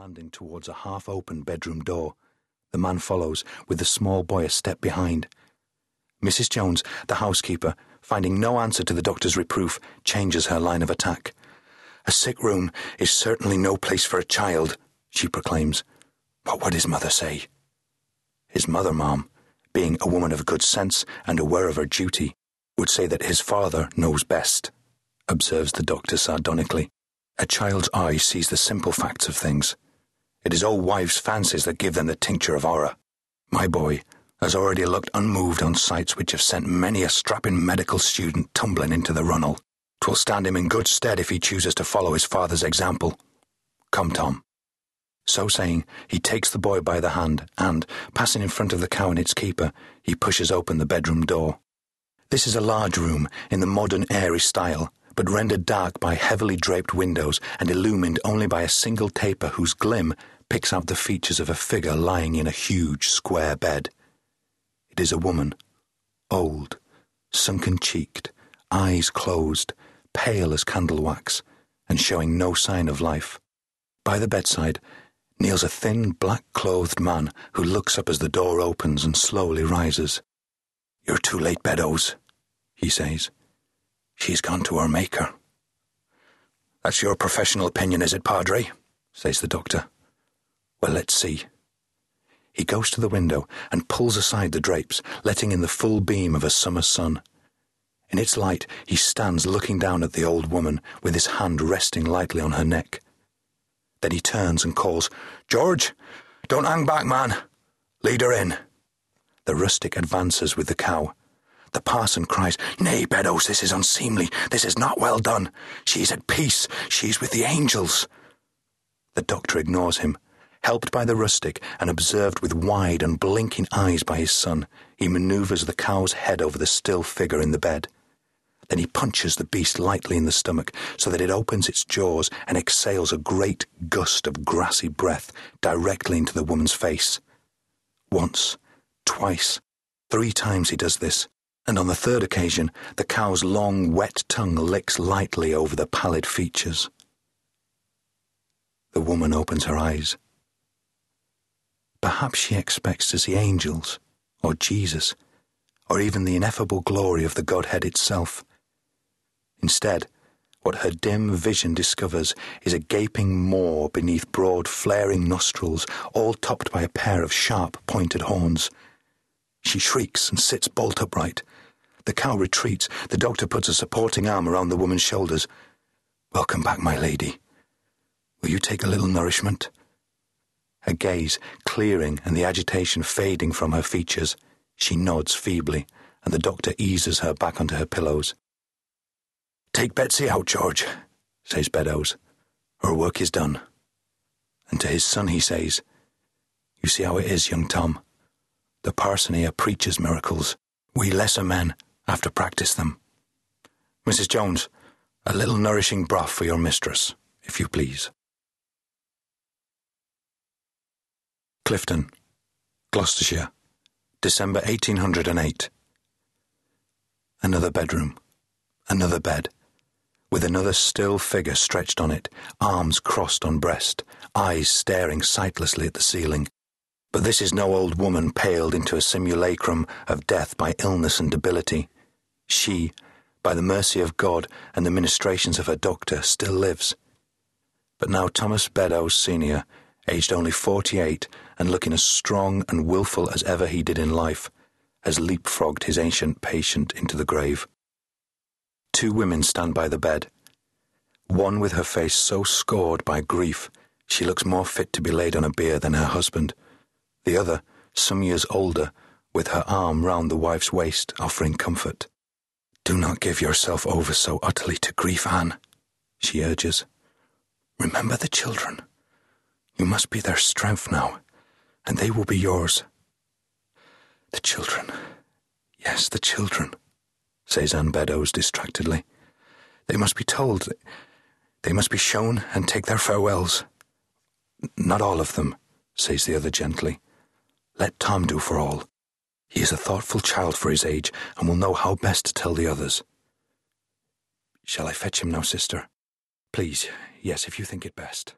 landing towards a half open bedroom door. The man follows, with the small boy a step behind. Mrs. Jones, the housekeeper, finding no answer to the doctor's reproof, changes her line of attack. A sick room is certainly no place for a child, she proclaims. But What his mother say? His mother, ma'am, being a woman of good sense and aware of her duty, would say that his father knows best, observes the doctor sardonically. A child's eye sees the simple facts of things. It is old wives' fancies that give them the tincture of horror. My boy has already looked unmoved on sights which have sent many a strapping medical student tumbling into the runnel. Twill stand him in good stead if he chooses to follow his father's example. Come, Tom. So saying, he takes the boy by the hand and, passing in front of the cow and its keeper, he pushes open the bedroom door. This is a large room in the modern airy style, but rendered dark by heavily draped windows and illumined only by a single taper whose glim picks out the features of a figure lying in a huge square bed. It is a woman, old, sunken cheeked, eyes closed, pale as candle wax, and showing no sign of life. By the bedside kneels a thin, black clothed man who looks up as the door opens and slowly rises. You're too late, Beddoes, he says. She's gone to her maker. That's your professional opinion, is it, Padre? says the doctor. Well, let's see. He goes to the window and pulls aside the drapes, letting in the full beam of a summer sun. In its light, he stands looking down at the old woman, with his hand resting lightly on her neck. Then he turns and calls, George, don't hang back, man. Lead her in. The rustic advances with the cow. The parson cries, Nay, Beddoes, this is unseemly. This is not well done. She's at peace. She's with the angels. The doctor ignores him. Helped by the rustic and observed with wide and blinking eyes by his son, he maneuvers the cow's head over the still figure in the bed. Then he punches the beast lightly in the stomach so that it opens its jaws and exhales a great gust of grassy breath directly into the woman's face. Once, twice, three times he does this, and on the third occasion, the cow's long, wet tongue licks lightly over the pallid features. The woman opens her eyes. Perhaps she expects to see angels, or Jesus, or even the ineffable glory of the Godhead itself. Instead, what her dim vision discovers is a gaping maw beneath broad, flaring nostrils, all topped by a pair of sharp, pointed horns. She shrieks and sits bolt upright. The cow retreats. The doctor puts a supporting arm around the woman's shoulders. Welcome back, my lady. Will you take a little nourishment? Her gaze clearing and the agitation fading from her features, she nods feebly, and the doctor eases her back onto her pillows. Take Betsy out, George, says Beddoes. Her work is done. And to his son he says, You see how it is, young Tom. The parson here preaches miracles. We lesser men have to practice them. Mrs. Jones, a little nourishing broth for your mistress, if you please. Clifton, Gloucestershire, December 1808. Another bedroom, another bed, with another still figure stretched on it, arms crossed on breast, eyes staring sightlessly at the ceiling. But this is no old woman paled into a simulacrum of death by illness and debility. She, by the mercy of God and the ministrations of her doctor, still lives. But now Thomas Beddoes Sr., aged only forty eight and looking as strong and wilful as ever he did in life, has leapfrogged his ancient patient into the grave. Two women stand by the bed. One with her face so scored by grief she looks more fit to be laid on a bier than her husband. The other, some years older, with her arm round the wife's waist, offering comfort. Do not give yourself over so utterly to grief, Anne, she urges. Remember the children. You must be their strength now, and they will be yours. The children. Yes, the children, says Anne Beddoes distractedly. They must be told. They must be shown and take their farewells. Not all of them, says the other gently. Let Tom do for all. He is a thoughtful child for his age and will know how best to tell the others. Shall I fetch him now, sister? Please, yes, if you think it best.